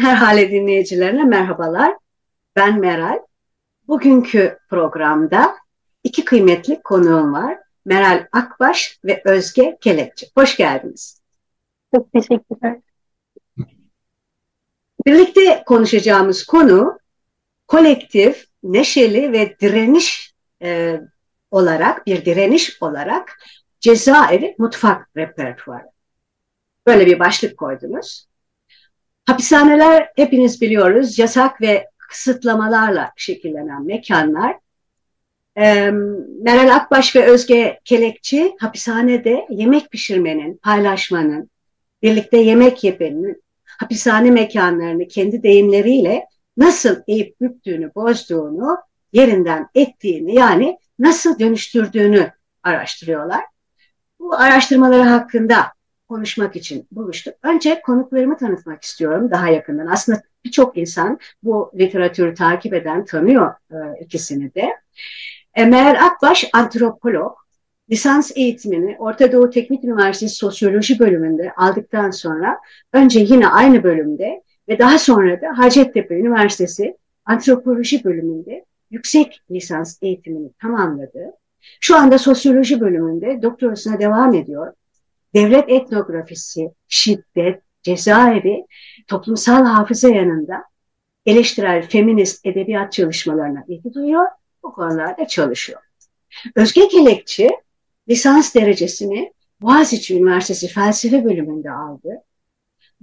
Her hale dinleyicilerine merhabalar. Ben Meral. Bugünkü programda iki kıymetli konuğum var. Meral Akbaş ve Özge Kelepçi. Hoş geldiniz. Çok teşekkürler. Birlikte konuşacağımız konu kolektif, neşeli ve direniş e, olarak, bir direniş olarak cezaevi mutfak repertuarı. Böyle bir başlık koydunuz. Hapishaneler hepiniz biliyoruz yasak ve kısıtlamalarla şekillenen mekanlar. Meral Akbaş ve Özge Kelekçi hapishanede yemek pişirmenin, paylaşmanın, birlikte yemek yemenin, hapishane mekanlarını kendi deyimleriyle nasıl eğip büktüğünü, bozduğunu, yerinden ettiğini yani nasıl dönüştürdüğünü araştırıyorlar. Bu araştırmaları hakkında konuşmak için buluştuk. Önce konuklarımı tanıtmak istiyorum daha yakından. Aslında birçok insan bu literatürü takip eden tanıyor e, ikisini de. E, Akbaş antropolog. Lisans eğitimini Orta Doğu Teknik Üniversitesi Sosyoloji bölümünde aldıktan sonra önce yine aynı bölümde ve daha sonra da Hacettepe Üniversitesi Antropoloji bölümünde yüksek lisans eğitimini tamamladı. Şu anda sosyoloji bölümünde doktorasına devam ediyor devlet etnografisi, şiddet, cezaevi, toplumsal hafıza yanında eleştirel feminist edebiyat çalışmalarına ilgi duyuyor, bu konularda çalışıyor. Özge Kelekçi lisans derecesini Boğaziçi Üniversitesi Felsefe bölümünde aldı.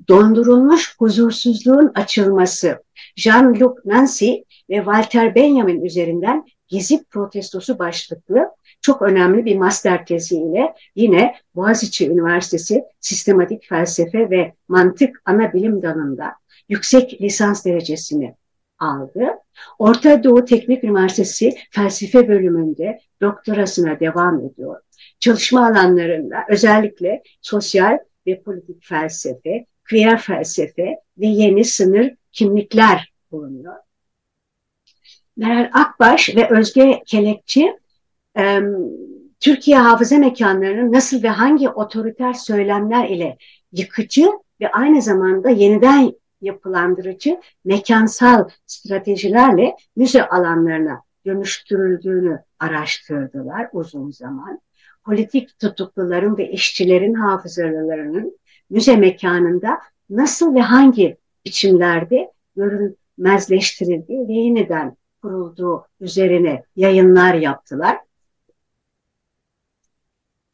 Dondurulmuş huzursuzluğun açılması, Jean-Luc Nancy ve Walter Benjamin üzerinden Gezi protestosu başlıklı çok önemli bir master teziyle yine Boğaziçi Üniversitesi Sistematik Felsefe ve Mantık Ana Bilim Dalı'nda yüksek lisans derecesini aldı. Orta Doğu Teknik Üniversitesi Felsefe bölümünde doktorasına devam ediyor. Çalışma alanlarında özellikle sosyal ve politik felsefe, queer felsefe ve yeni sınır kimlikler bulunuyor. Meral Akbaş ve Özge Kelekçi Türkiye hafıza mekanlarının nasıl ve hangi otoriter söylemler ile yıkıcı ve aynı zamanda yeniden yapılandırıcı mekansal stratejilerle müze alanlarına dönüştürüldüğünü araştırdılar uzun zaman. Politik tutukluların ve işçilerin hafızalarının müze mekanında nasıl ve hangi biçimlerde görünmezleştirildiği ve yeniden kurulduğu üzerine yayınlar yaptılar.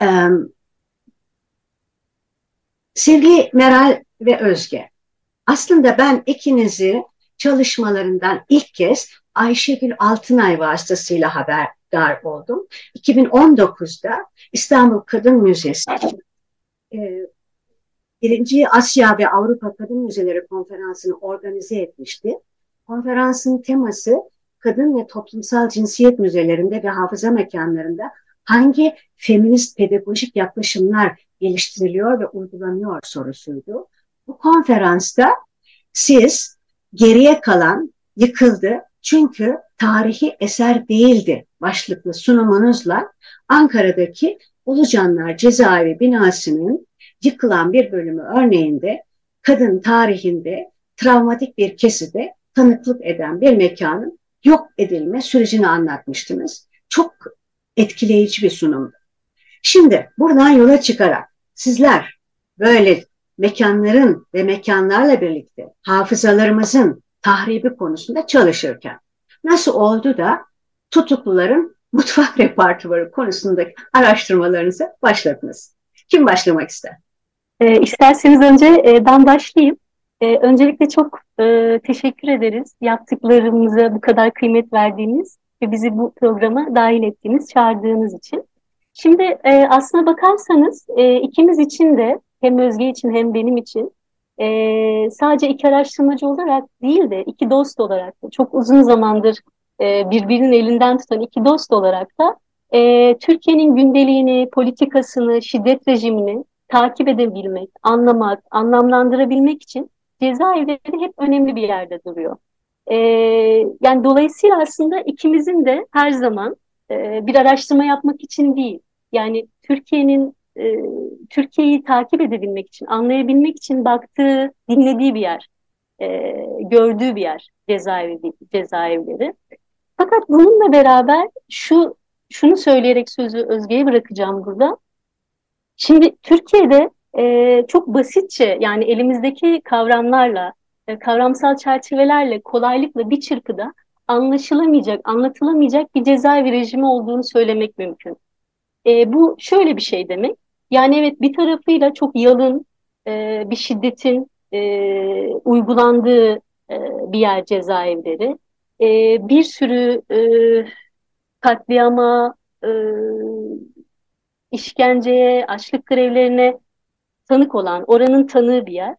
Ee, sevgili Meral ve Özge, aslında ben ikinizi çalışmalarından ilk kez Ayşegül Altınay vasıtasıyla haberdar oldum. 2019'da İstanbul Kadın Müzesi e, birinci Asya ve Avrupa Kadın Müzeleri Konferansı'nı organize etmişti. Konferansın teması kadın ve toplumsal cinsiyet müzelerinde ve hafıza mekanlarında hangi feminist pedagojik yaklaşımlar geliştiriliyor ve uygulanıyor sorusuydu. Bu konferansta siz geriye kalan yıkıldı çünkü tarihi eser değildi başlıklı sunumunuzla Ankara'daki Ulucanlar Cezaevi binasının yıkılan bir bölümü örneğinde kadın tarihinde travmatik bir keside tanıklık eden bir mekanın yok edilme sürecini anlatmıştınız. Çok etkileyici bir sunumdu. Şimdi buradan yola çıkarak sizler böyle mekanların ve mekanlarla birlikte hafızalarımızın tahribi konusunda çalışırken nasıl oldu da tutukluların mutfak repertuarı konusundaki araştırmalarınızı başladınız? Kim başlamak ister? E, isterseniz önce e, ben başlayayım. E, öncelikle çok e, teşekkür ederiz yaptıklarımıza bu kadar kıymet verdiğiniz ve bizi bu programa dahil ettiğiniz, çağırdığınız için. Şimdi e, aslına bakarsanız e, ikimiz için de hem Özge için hem benim için e, sadece iki araştırmacı olarak değil de iki dost olarak da çok uzun zamandır e, birbirinin elinden tutan iki dost olarak da e, Türkiye'nin gündeliğini, politikasını, şiddet rejimini takip edebilmek, anlamak, anlamlandırabilmek için cezaevleri hep önemli bir yerde duruyor. E, yani dolayısıyla aslında ikimizin de her zaman e, bir araştırma yapmak için değil, yani Türkiye'nin e, Türkiye'yi takip edebilmek için, anlayabilmek için baktığı, dinlediği bir yer, e, gördüğü bir yer cezaevi, cezaevleri. Fakat bununla beraber şu şunu söyleyerek sözü Özge'ye bırakacağım burada. Şimdi Türkiye'de e, çok basitçe yani elimizdeki kavramlarla, e, kavramsal çerçevelerle kolaylıkla bir çırpıda anlaşılamayacak, anlatılamayacak bir cezaevi rejimi olduğunu söylemek mümkün. E, bu şöyle bir şey demek. Yani evet bir tarafıyla çok yalın e, bir şiddetin e, uygulandığı e, bir yer cezaevleri. E, bir sürü e, katliama, e, işkenceye, açlık grevlerine tanık olan, oranın tanığı bir yer.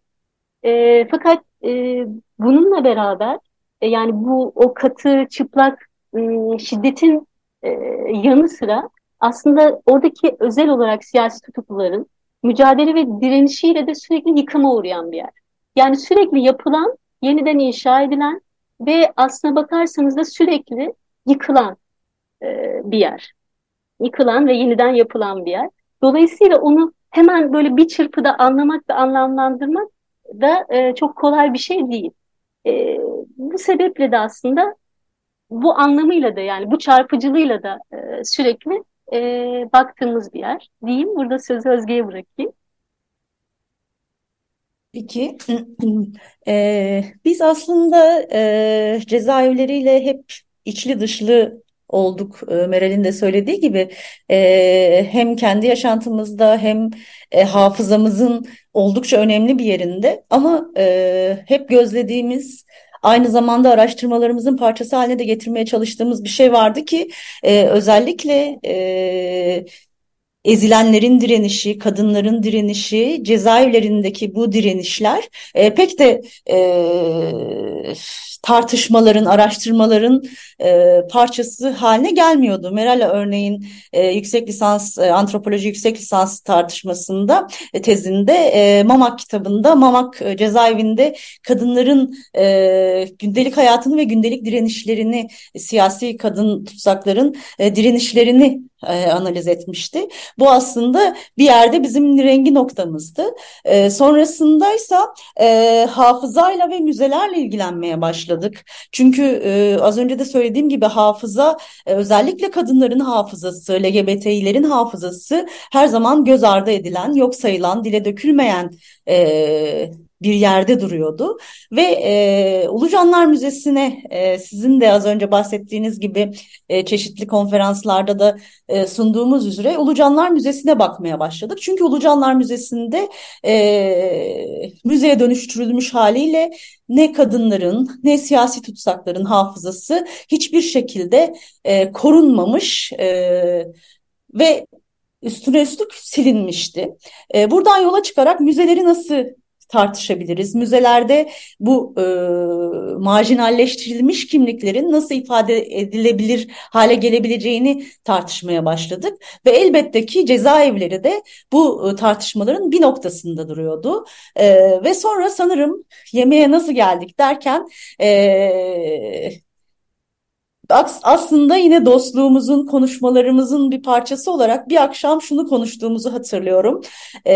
E, fakat e, bununla beraber e, yani bu o katı, çıplak e, şiddetin e, yanı sıra aslında oradaki özel olarak siyasi tutukluların mücadele ve direnişiyle de sürekli yıkıma uğrayan bir yer. Yani sürekli yapılan, yeniden inşa edilen ve aslına bakarsanız da sürekli yıkılan e, bir yer. Yıkılan ve yeniden yapılan bir yer. Dolayısıyla onu hemen böyle bir çırpıda anlamak ve anlamlandırmak da e, çok kolay bir şey değil. E, bu sebeple de aslında bu anlamıyla da yani bu çarpıcılığıyla da e, sürekli e, baktığımız bir yer diyeyim. Burada sözü Özge'ye bırakayım. Peki, e, biz aslında e, cezaevleriyle hep içli dışlı olduk. E, Meral'in de söylediği gibi e, hem kendi yaşantımızda hem e, hafızamızın oldukça önemli bir yerinde ama e, hep gözlediğimiz aynı zamanda araştırmalarımızın parçası haline de getirmeye çalıştığımız bir şey vardı ki e, özellikle e, ezilenlerin direnişi, kadınların direnişi, cezaevlerindeki bu direnişler e, pek de e, tartışmaların, araştırmaların e, parçası haline gelmiyordu. Meral örneğin e, yüksek lisans, e, antropoloji yüksek lisans tartışmasında, e, tezinde e, Mamak kitabında, Mamak e, cezaevinde kadınların e, gündelik hayatını ve gündelik direnişlerini, siyasi kadın tutsakların e, direnişlerini e, analiz etmişti. Bu aslında bir yerde bizim rengi noktamızdı. E, sonrasındaysa e, hafızayla ve müzelerle ilgilenmeye başladık. Çünkü e, az önce de söylediğim gibi hafıza e, özellikle kadınların hafızası, LGBT'lerin hafızası her zaman göz ardı edilen, yok sayılan, dile dökülmeyen e, bir yerde duruyordu ve e, Ulucanlar Müzesi'ne e, sizin de az önce bahsettiğiniz gibi e, çeşitli konferanslarda da e, sunduğumuz üzere Ulucanlar Müzesi'ne bakmaya başladık. Çünkü Ulucanlar Müzesi'nde e, müzeye dönüştürülmüş haliyle ne kadınların ne siyasi tutsakların hafızası hiçbir şekilde e, korunmamış e, ve üstüne üstlük silinmişti. E, buradan yola çıkarak müzeleri nasıl tartışabiliriz. Müzelerde bu e, marjinalleştirilmiş kimliklerin nasıl ifade edilebilir hale gelebileceğini tartışmaya başladık. Ve elbette ki cezaevleri de bu e, tartışmaların bir noktasında duruyordu. E, ve sonra sanırım yemeğe nasıl geldik derken e, aslında yine dostluğumuzun, konuşmalarımızın bir parçası olarak bir akşam şunu konuştuğumuzu hatırlıyorum. E,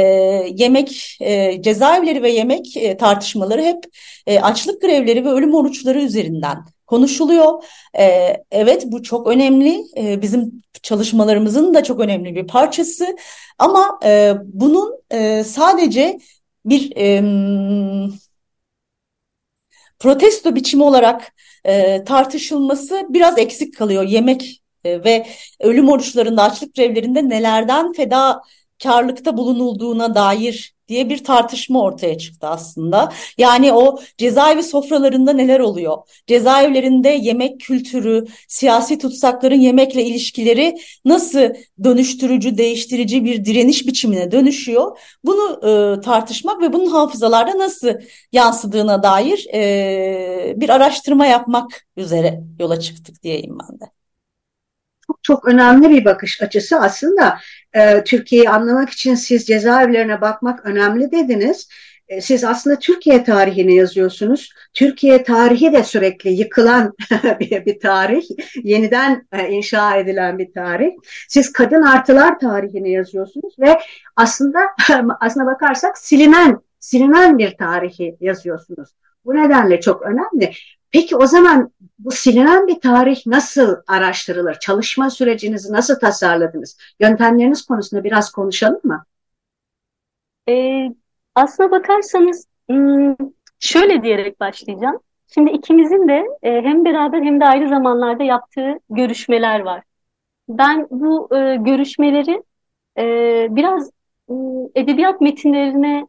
yemek, e, cezaevleri ve yemek e, tartışmaları hep e, açlık grevleri ve ölüm oruçları üzerinden konuşuluyor. E, evet bu çok önemli. E, bizim çalışmalarımızın da çok önemli bir parçası. Ama e, bunun e, sadece bir e, protesto biçimi olarak e, tartışılması biraz eksik kalıyor. Yemek e, ve ölüm oruçlarında, açlık grevlerinde nelerden fedakarlıkta bulunulduğuna dair diye bir tartışma ortaya çıktı aslında. Yani o cezaevi sofralarında neler oluyor? Cezaevlerinde yemek kültürü, siyasi tutsakların yemekle ilişkileri nasıl dönüştürücü, değiştirici bir direniş biçimine dönüşüyor? Bunu e, tartışmak ve bunun hafızalarda nasıl yansıdığına dair e, bir araştırma yapmak üzere yola çıktık diyeyim ben de. Çok çok önemli bir bakış açısı aslında e, Türkiye'yi anlamak için siz cezaevlerine bakmak önemli dediniz. E, siz aslında Türkiye tarihini yazıyorsunuz. Türkiye tarihi de sürekli yıkılan bir, bir tarih, yeniden e, inşa edilen bir tarih. Siz kadın artılar tarihini yazıyorsunuz ve aslında aslına bakarsak silinen silinen bir tarihi yazıyorsunuz. Bu nedenle çok önemli. Peki o zaman bu silinen bir tarih nasıl araştırılır? Çalışma sürecinizi nasıl tasarladınız? Yöntemleriniz konusunda biraz konuşalım mı? Ee, aslına bakarsanız hmm, şöyle diyerek başlayacağım. Şimdi ikimizin de e, hem beraber hem de ayrı zamanlarda yaptığı görüşmeler var. Ben bu e, görüşmeleri e, biraz edebiyat metinlerine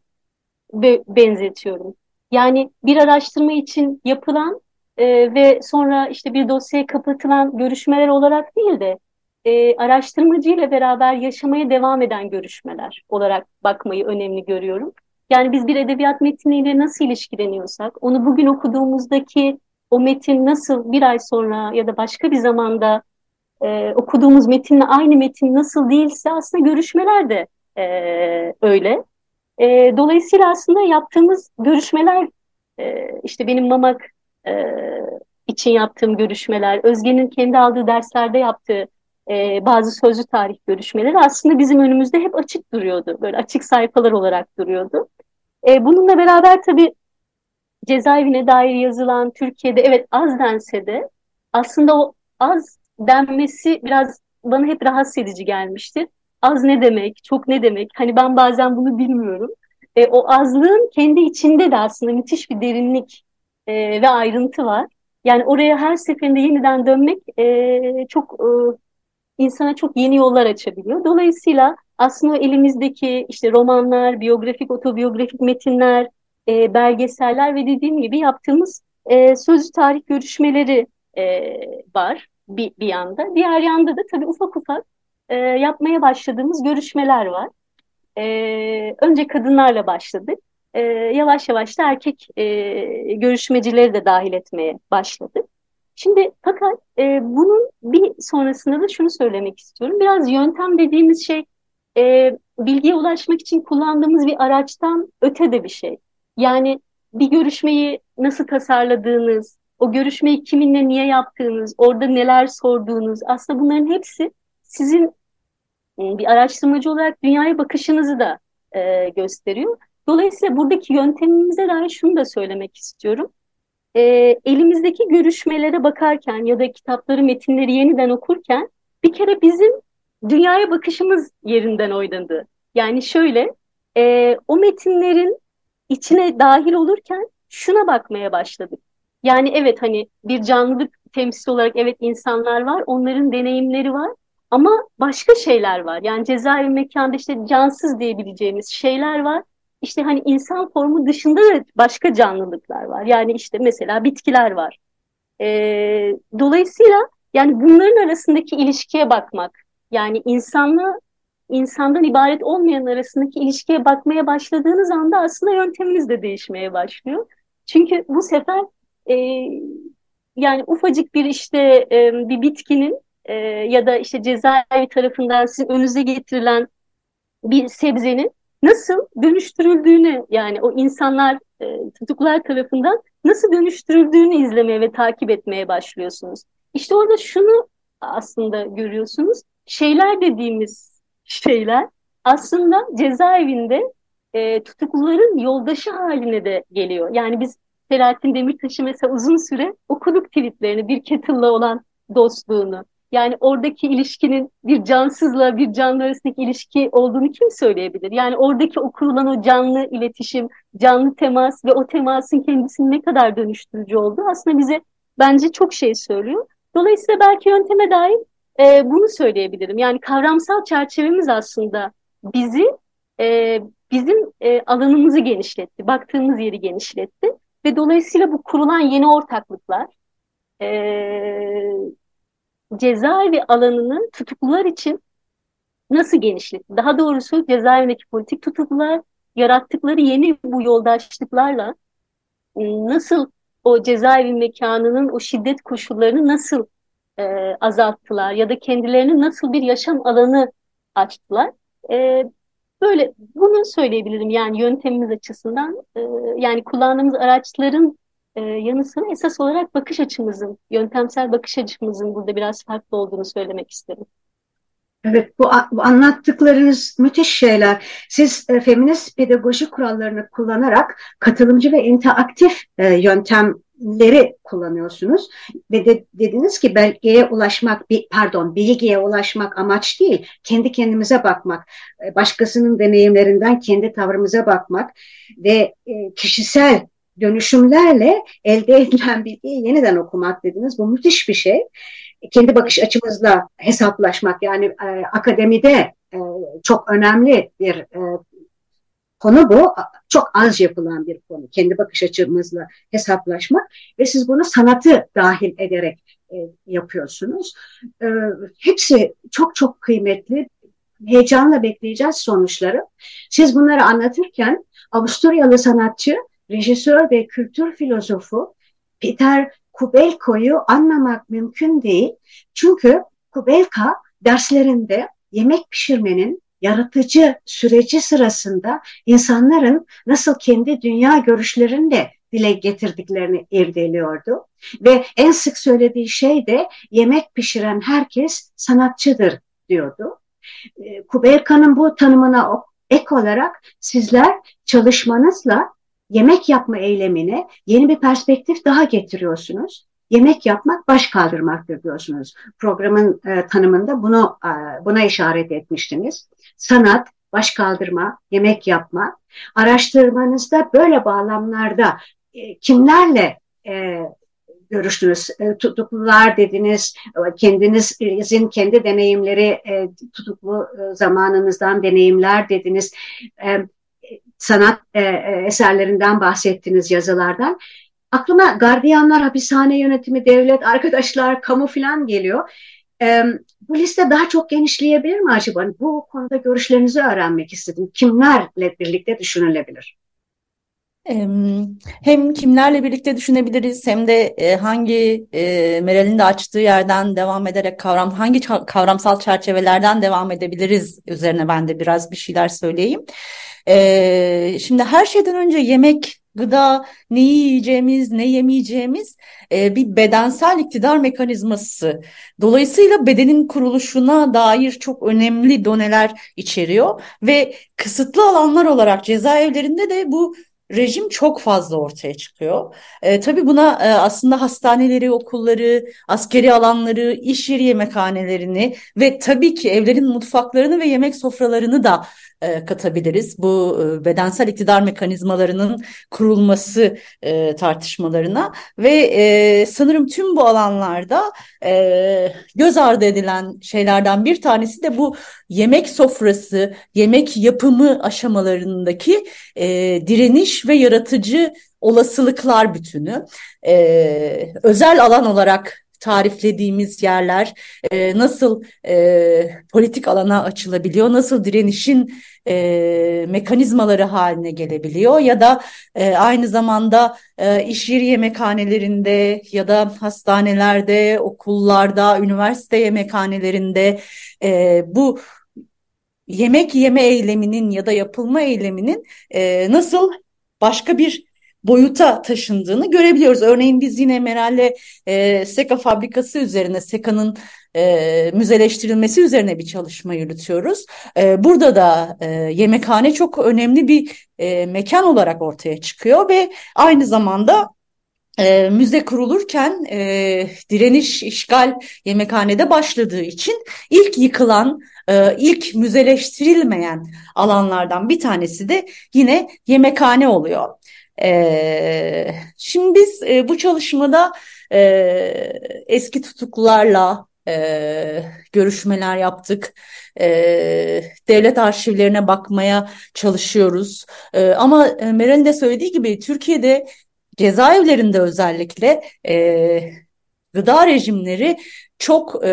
benzetiyorum. Yani bir araştırma için yapılan e, ve sonra işte bir dosyaya kapatılan görüşmeler olarak değil de e, araştırmacı ile beraber yaşamaya devam eden görüşmeler olarak bakmayı önemli görüyorum. Yani biz bir edebiyat metniyle nasıl ilişkileniyorsak, onu bugün okuduğumuzdaki o metin nasıl bir ay sonra ya da başka bir zamanda e, okuduğumuz metinle aynı metin nasıl değilse aslında görüşmeler de e, öyle. E, dolayısıyla aslında yaptığımız görüşmeler, e, işte benim Mamak e, için yaptığım görüşmeler, Özge'nin kendi aldığı derslerde yaptığı e, bazı sözlü tarih görüşmeleri aslında bizim önümüzde hep açık duruyordu. Böyle açık sayfalar olarak duruyordu. E, bununla beraber tabii cezaevine dair yazılan Türkiye'de evet az dense de aslında o az denmesi biraz bana hep rahatsız edici gelmiştir az ne demek, çok ne demek? Hani ben bazen bunu bilmiyorum. E, o azlığın kendi içinde de aslında müthiş bir derinlik e, ve ayrıntı var. Yani oraya her seferinde yeniden dönmek e, çok e, insana çok yeni yollar açabiliyor. Dolayısıyla aslında elimizdeki işte romanlar, biyografik, otobiyografik metinler, e, belgeseller ve dediğim gibi yaptığımız e, sözlü tarih görüşmeleri e, var bir, bir yanda. Diğer yanda da tabii ufak ufak e, yapmaya başladığımız görüşmeler var. E, önce kadınlarla başladık. E, yavaş yavaş da erkek e, görüşmecileri de dahil etmeye başladık. Şimdi fakat e, bunun bir sonrasında da şunu söylemek istiyorum. Biraz yöntem dediğimiz şey e, bilgiye ulaşmak için kullandığımız bir araçtan öte de bir şey. Yani bir görüşmeyi nasıl tasarladığınız, o görüşmeyi kiminle niye yaptığınız, orada neler sorduğunuz aslında bunların hepsi sizin e, bir araştırmacı olarak dünyaya bakışınızı da e, gösteriyor. Dolayısıyla buradaki yöntemimize dair şunu da söylemek istiyorum. E, elimizdeki görüşmelere bakarken ya da kitapları, metinleri yeniden okurken bir kere bizim dünyaya bakışımız yerinden oynadı. Yani şöyle, e, o metinlerin içine dahil olurken şuna bakmaya başladık. Yani evet hani bir canlılık temsil olarak evet insanlar var, onların deneyimleri var ama başka şeyler var. Yani cezaevi mekanda işte cansız diyebileceğimiz şeyler var. İşte hani insan formu dışında da başka canlılıklar var. Yani işte mesela bitkiler var. Ee, dolayısıyla yani bunların arasındaki ilişkiye bakmak, yani insanla insandan ibaret olmayan arasındaki ilişkiye bakmaya başladığınız anda aslında yönteminiz de değişmeye başlıyor. Çünkü bu sefer e, yani ufacık bir işte e, bir bitkinin e, ya da işte cezaevi tarafından sizin önünüze getirilen bir sebzenin nasıl dönüştürüldüğünü yani o insanlar e, tutuklar tarafından nasıl dönüştürüldüğünü izlemeye ve takip etmeye başlıyorsunuz. İşte orada şunu aslında görüyorsunuz. Şeyler dediğimiz şeyler aslında cezaevinde e, tutukluların yoldaşı haline de geliyor. Yani biz Selahattin Demirtaş'ı mesela uzun süre okuduk tweetlerini, bir kettle'la olan dostluğunu. Yani oradaki ilişkinin bir cansızla bir canlı arasındaki ilişki olduğunu kim söyleyebilir? Yani oradaki o kurulan o canlı iletişim, canlı temas ve o temasın kendisini ne kadar dönüştürücü olduğu aslında bize bence çok şey söylüyor. Dolayısıyla belki yönteme dair e, bunu söyleyebilirim. Yani kavramsal çerçevemiz aslında bizi e, bizim e, alanımızı genişletti, baktığımız yeri genişletti ve dolayısıyla bu kurulan yeni ortaklıklar e, cezaevi alanının tutuklular için nasıl genişletti? Daha doğrusu cezaevindeki politik tutuklular yarattıkları yeni bu yoldaşlıklarla ıı, nasıl o cezaevi mekanının o şiddet koşullarını nasıl e, azalttılar ya da kendilerine nasıl bir yaşam alanı açtılar. E, böyle bunu söyleyebilirim yani yöntemimiz açısından e, yani kullandığımız araçların e, yanı sıra esas olarak bakış açımızın, yöntemsel bakış açımızın burada biraz farklı olduğunu söylemek isterim. Evet, bu, bu anlattıklarınız müthiş şeyler. Siz e, feminist pedagoji kurallarını kullanarak katılımcı ve interaktif e, yöntemleri kullanıyorsunuz ve de, dediniz ki belgeye ulaşmak, pardon bilgiye ulaşmak amaç değil, kendi kendimize bakmak, e, başkasının deneyimlerinden kendi tavrımıza bakmak ve e, kişisel dönüşümlerle elde edilen bilgiyi yeniden okumak dediniz. Bu müthiş bir şey kendi bakış açımızla hesaplaşmak yani e, akademide e, çok önemli bir e, konu bu. Çok az yapılan bir konu. Kendi bakış açımızla hesaplaşmak ve siz bunu sanatı dahil ederek e, yapıyorsunuz. E, hepsi çok çok kıymetli. Heyecanla bekleyeceğiz sonuçları. Siz bunları anlatırken Avusturyalı sanatçı, rejisör ve kültür filozofu Peter Kubelko'yu anlamak mümkün değil. Çünkü Kubelka derslerinde yemek pişirmenin yaratıcı süreci sırasında insanların nasıl kendi dünya görüşlerini de dile getirdiklerini irdeliyordu. Ve en sık söylediği şey de yemek pişiren herkes sanatçıdır diyordu. Ee, Kubelka'nın bu tanımına ek olarak sizler çalışmanızla yemek yapma eylemine yeni bir perspektif daha getiriyorsunuz. Yemek yapmak baş kaldırmaktır diyorsunuz. Programın e, tanımında bunu e, buna işaret etmiştiniz. Sanat, baş kaldırma, yemek yapma. Araştırmanızda böyle bağlamlarda e, kimlerle e, görüştünüz? E, tutuklular dediniz, kendinizin kendi deneyimleri, e, tutuklu e, zamanınızdan deneyimler dediniz. E, sanat e, e, eserlerinden bahsettiniz yazılardan. Aklıma gardiyanlar, hapishane yönetimi, devlet, arkadaşlar, kamu falan geliyor. E, bu liste daha çok genişleyebilir mi acaba? Bu konuda görüşlerinizi öğrenmek istedim. Kimlerle birlikte düşünülebilir? Hem kimlerle birlikte düşünebiliriz hem de e, hangi e, Meral'in de açtığı yerden devam ederek kavram hangi kavramsal çerçevelerden devam edebiliriz üzerine ben de biraz bir şeyler söyleyeyim. Ee, şimdi her şeyden önce yemek, gıda, neyi yiyeceğimiz, ne yemeyeceğimiz e, bir bedensel iktidar mekanizması. Dolayısıyla bedenin kuruluşuna dair çok önemli doneler içeriyor ve kısıtlı alanlar olarak cezaevlerinde de bu rejim çok fazla ortaya çıkıyor. E, tabii buna e, aslında hastaneleri, okulları, askeri alanları, iş yeri yemekhanelerini ve tabii ki evlerin mutfaklarını ve yemek sofralarını da e, katabiliriz. Bu e, bedensel iktidar mekanizmalarının kurulması e, tartışmalarına ve e, sanırım tüm bu alanlarda e, göz ardı edilen şeylerden bir tanesi de bu yemek sofrası, yemek yapımı aşamalarındaki e, direniş ve yaratıcı olasılıklar bütünü. E, özel alan olarak tariflediğimiz yerler e, nasıl e, politik alana açılabiliyor, nasıl direnişin e, mekanizmaları haline gelebiliyor ya da e, aynı zamanda e, iş yeri yemekhanelerinde ya da hastanelerde, okullarda, üniversite yemekhanelerinde e, bu yemek yeme eyleminin ya da yapılma eyleminin e, nasıl başka bir boyuta taşındığını görebiliyoruz. Örneğin biz yine Meral'le e, Seka fabrikası üzerine, Seka'nın e, müzeleştirilmesi üzerine bir çalışma yürütüyoruz. E, burada da e, yemekhane çok önemli bir e, mekan olarak ortaya çıkıyor ve aynı zamanda e, müze kurulurken e, direniş, işgal yemekhanede başladığı için ilk yıkılan, e, ilk müzeleştirilmeyen alanlardan bir tanesi de yine yemekhane oluyor. E, şimdi biz e, bu çalışmada e, eski tutuklularla, e, görüşmeler yaptık. Devlet arşivlerine bakmaya çalışıyoruz. Ama Meral'in de söylediği gibi Türkiye'de cezaevlerinde özellikle gıda rejimleri çok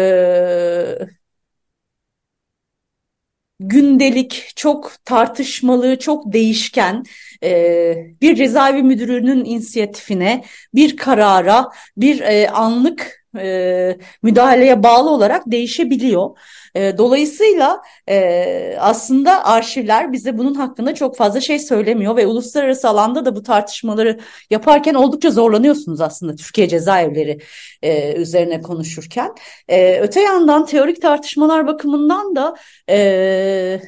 gündelik, çok tartışmalı, çok değişken e, bir cezaevi müdürünün inisiyatifine, bir karara, bir e, anlık e, müdahaleye bağlı olarak değişebiliyor. E, dolayısıyla e, aslında arşivler bize bunun hakkında çok fazla şey söylemiyor ve uluslararası alanda da bu tartışmaları yaparken oldukça zorlanıyorsunuz aslında Türkiye cezaevleri e, üzerine konuşurken. E, öte yandan teorik tartışmalar bakımından da e,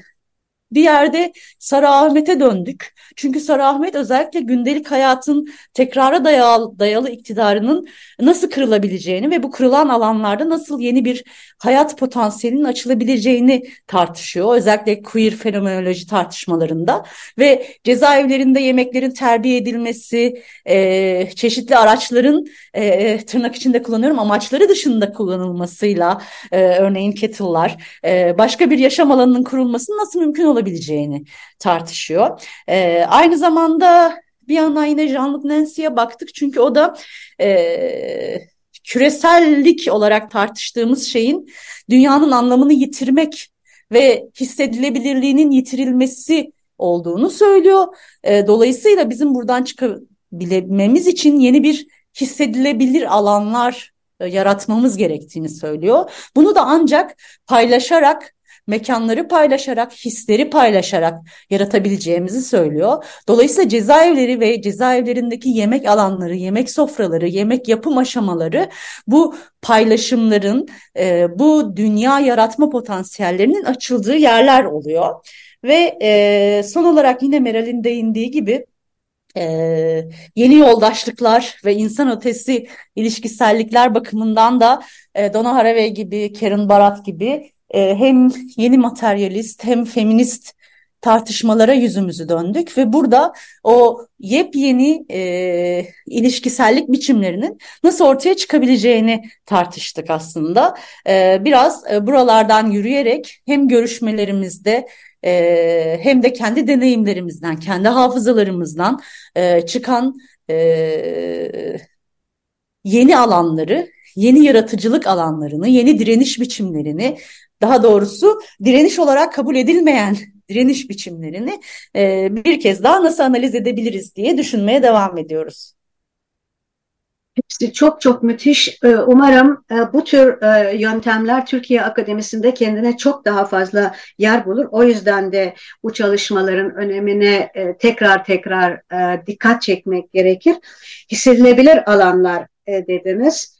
bir yerde Sarı döndük. Çünkü Sarı özellikle gündelik hayatın tekrara dayalı, dayalı iktidarının nasıl kırılabileceğini ve bu kırılan alanlarda nasıl yeni bir hayat potansiyelinin açılabileceğini tartışıyor. Özellikle queer fenomenoloji tartışmalarında ve cezaevlerinde yemeklerin terbiye edilmesi, e, çeşitli araçların e, tırnak içinde kullanıyorum amaçları dışında kullanılmasıyla e, örneğin kettle'lar, e, başka bir yaşam alanının kurulmasının nasıl mümkün olabileceğini tartışıyor. E, aynı zamanda bir yandan yine Jean-Luc Nancy'ye baktık çünkü o da e, küresellik olarak tartıştığımız şeyin dünyanın anlamını yitirmek ve hissedilebilirliğinin yitirilmesi olduğunu söylüyor. E, dolayısıyla bizim buradan çıkabilmemiz için yeni bir hissedilebilir alanlar e, yaratmamız gerektiğini söylüyor. Bunu da ancak paylaşarak mekanları paylaşarak, hisleri paylaşarak yaratabileceğimizi söylüyor. Dolayısıyla cezaevleri ve cezaevlerindeki yemek alanları, yemek sofraları, yemek yapım aşamaları bu paylaşımların, e, bu dünya yaratma potansiyellerinin açıldığı yerler oluyor. Ve e, son olarak yine Meral'in değindiği gibi e, yeni yoldaşlıklar ve insan ötesi ilişkisellikler bakımından da e, Haraway gibi, Karen Barat gibi e, hem yeni materyalist hem feminist tartışmalara yüzümüzü döndük ve burada o yepyeni e, ilişkisellik biçimlerinin nasıl ortaya çıkabileceğini tartıştık aslında. E, biraz e, buralardan yürüyerek hem görüşmelerimizde e, hem de kendi deneyimlerimizden, kendi hafızalarımızdan e, çıkan e, yeni alanları yeni yaratıcılık alanlarını, yeni direniş biçimlerini daha doğrusu direniş olarak kabul edilmeyen direniş biçimlerini e, bir kez daha nasıl analiz edebiliriz diye düşünmeye devam ediyoruz. Hepsi çok çok müthiş. E, umarım e, bu tür e, yöntemler Türkiye Akademisi'nde kendine çok daha fazla yer bulur. O yüzden de bu çalışmaların önemine tekrar tekrar dikkat çekmek gerekir. Hissedilebilir alanlar dediniz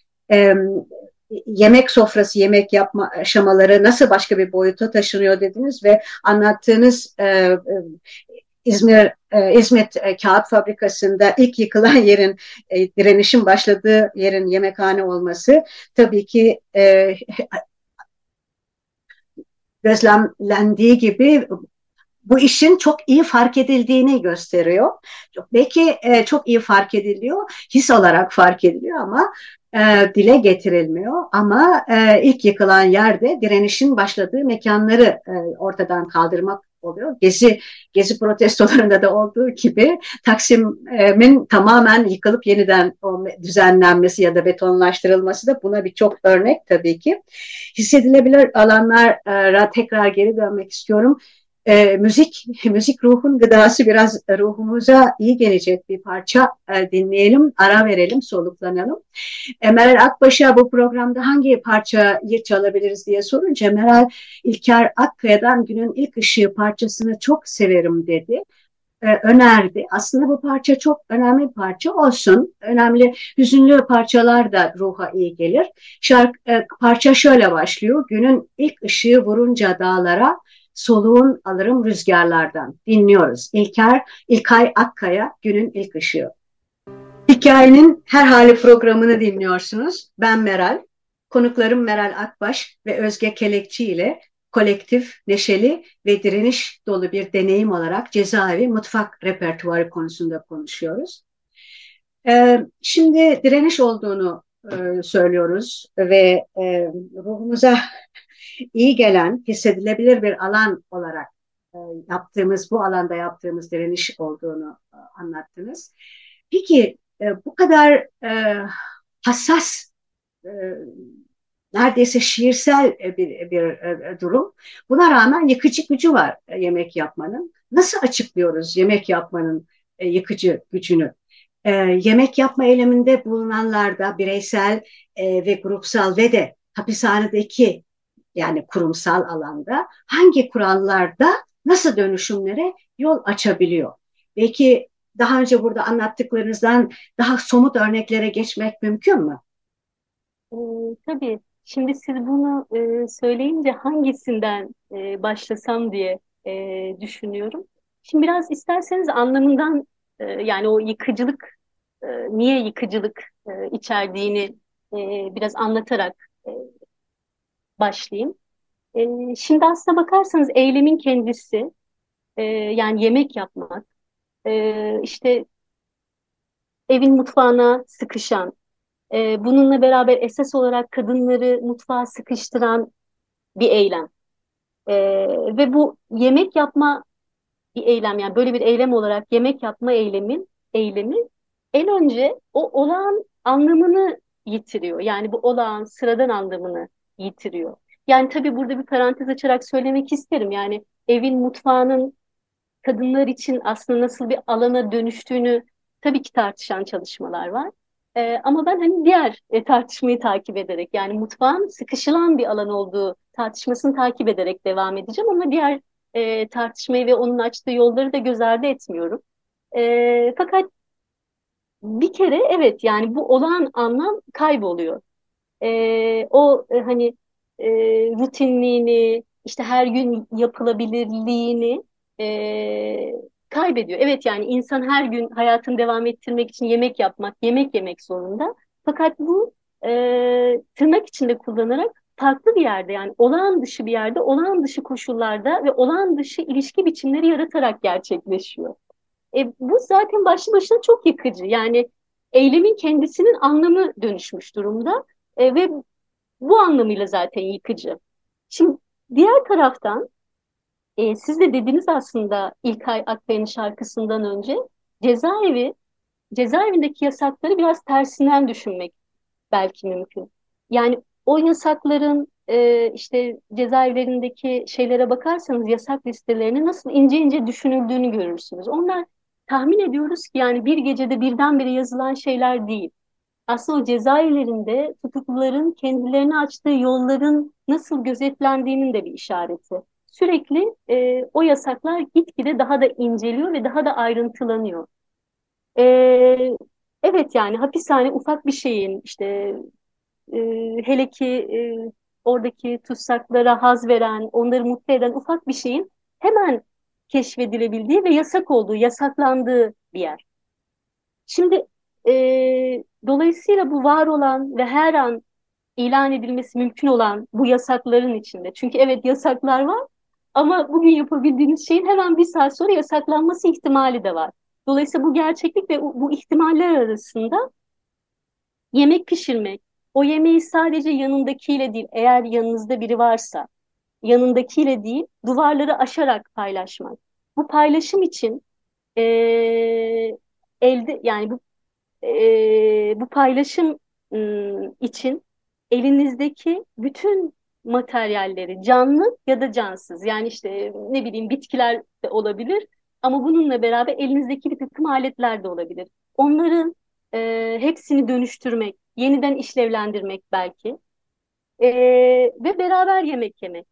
yemek sofrası, yemek yapma aşamaları nasıl başka bir boyuta taşınıyor dediniz ve anlattığınız e, e, İzmir e, İzmit e, Kağıt Fabrikası'nda ilk yıkılan yerin e, direnişin başladığı yerin yemekhane olması tabii ki e, gözlemlendiği gibi bu işin çok iyi fark edildiğini gösteriyor. Belki e, çok iyi fark ediliyor, his olarak fark ediliyor ama e, dile getirilmiyor ama e, ilk yıkılan yerde direnişin başladığı mekanları e, ortadan kaldırmak oluyor. Gezi gezi protestolarında da olduğu gibi Taksim'in tamamen yıkılıp yeniden düzenlenmesi ya da betonlaştırılması da buna bir çok örnek tabii ki. Hissedilebilir alanlara tekrar geri dönmek istiyorum e, müzik, müzik ruhun gıdası biraz ruhumuza iyi gelecek bir parça e, dinleyelim, ara verelim, soluklanalım. E, Meral Akbaş'a bu programda hangi parçayı çalabiliriz diye sorunca Meral İlker Akkaya'dan Günün İlk Işığı parçasını çok severim dedi önerdi. Aslında bu parça çok önemli bir parça olsun. Önemli hüzünlü parçalar da ruha iyi gelir. Şarkı, e, parça şöyle başlıyor. Günün ilk ışığı vurunca dağlara soluğun alırım rüzgarlardan. Dinliyoruz. İlker, İlkay Akkaya, Günün İlk Işığı. Hikayenin her hali programını dinliyorsunuz. Ben Meral. Konuklarım Meral Akbaş ve Özge Kelekçi ile kolektif, neşeli ve direniş dolu bir deneyim olarak cezaevi mutfak repertuarı konusunda konuşuyoruz. Ee, şimdi direniş olduğunu e, söylüyoruz ve e, ruhumuza iyi gelen, hissedilebilir bir alan olarak e, yaptığımız, bu alanda yaptığımız direniş olduğunu e, anlattınız. Peki e, bu kadar e, hassas, e, neredeyse şiirsel bir, bir e, durum. Buna rağmen yıkıcı gücü var yemek yapmanın. Nasıl açıklıyoruz yemek yapmanın e, yıkıcı gücünü? E, yemek yapma eyleminde bulunanlarda bireysel e, ve grupsal ve de hapishanedeki yani kurumsal alanda hangi kurallarda nasıl dönüşümlere yol açabiliyor? Belki daha önce burada anlattıklarınızdan daha somut örneklere geçmek mümkün mü? Ee, tabii. Şimdi siz bunu e, söyleyince hangisinden e, başlasam diye e, düşünüyorum. Şimdi biraz isterseniz anlamından e, yani o yıkıcılık e, niye yıkıcılık e, içerdiğini e, biraz anlatarak e, başlayayım. E, şimdi aslına bakarsanız eylemin kendisi e, yani yemek yapmak e, işte evin mutfağına sıkışan e, bununla beraber esas olarak kadınları mutfağa sıkıştıran bir eylem. E, ve bu yemek yapma bir eylem yani böyle bir eylem olarak yemek yapma eylemin eylemi en önce o olağan anlamını yitiriyor. Yani bu olağan sıradan anlamını yitiriyor. Yani tabii burada bir parantez açarak söylemek isterim. Yani evin mutfağının kadınlar için aslında nasıl bir alana dönüştüğünü tabii ki tartışan çalışmalar var. E, ama ben hani diğer e, tartışmayı takip ederek yani mutfağın sıkışılan bir alan olduğu tartışmasını takip ederek devam edeceğim ama diğer e, tartışmayı ve onun açtığı yolları da göz ardı etmiyorum. E, fakat bir kere evet yani bu olan anlam kayboluyor. E, o e, hani e, rutinliğini işte her gün yapılabilirliğini e, kaybediyor. Evet yani insan her gün hayatını devam ettirmek için yemek yapmak, yemek yemek zorunda. Fakat bu e, tırnak içinde kullanarak farklı bir yerde yani olağan dışı bir yerde, olağan dışı koşullarda ve olağan dışı ilişki biçimleri yaratarak gerçekleşiyor. E, bu zaten başlı başına çok yıkıcı. Yani eylemin kendisinin anlamı dönüşmüş durumda e, ve bu anlamıyla zaten yıkıcı. Şimdi diğer taraftan e, siz de dediniz aslında İlkay Akbay'ın şarkısından önce cezaevi, cezaevindeki yasakları biraz tersinden düşünmek belki mümkün. Yani o yasakların e, işte cezaevlerindeki şeylere bakarsanız yasak listelerini nasıl ince ince düşünüldüğünü görürsünüz. Onlar tahmin ediyoruz ki yani bir gecede birdenbire yazılan şeyler değil. Aslında o cezaevlerinde tutukluların kendilerini açtığı yolların nasıl gözetlendiğinin de bir işareti sürekli e, o yasaklar gitgide daha da inceliyor ve daha da ayrıntılanıyor. E, evet yani hapishane ufak bir şeyin işte e, hele ki e, oradaki tutsaklara haz veren, onları mutlu eden ufak bir şeyin hemen keşfedilebildiği ve yasak olduğu, yasaklandığı bir yer. Şimdi e, dolayısıyla bu var olan ve her an ilan edilmesi mümkün olan bu yasakların içinde. Çünkü evet yasaklar var ama bugün yapabildiğiniz şeyin hemen bir saat sonra yasaklanması ihtimali de var. Dolayısıyla bu gerçeklik ve bu ihtimaller arasında yemek pişirmek, o yemeği sadece yanındakiyle değil, eğer yanınızda biri varsa, yanındakiyle değil, duvarları aşarak paylaşmak. Bu paylaşım için e, elde yani bu e, bu paylaşım için elinizdeki bütün materyalleri canlı ya da cansız yani işte ne bileyim bitkiler de olabilir ama bununla beraber elinizdeki bir takım aletler de olabilir. Onların e, hepsini dönüştürmek, yeniden işlevlendirmek belki e, ve beraber yemek yemek.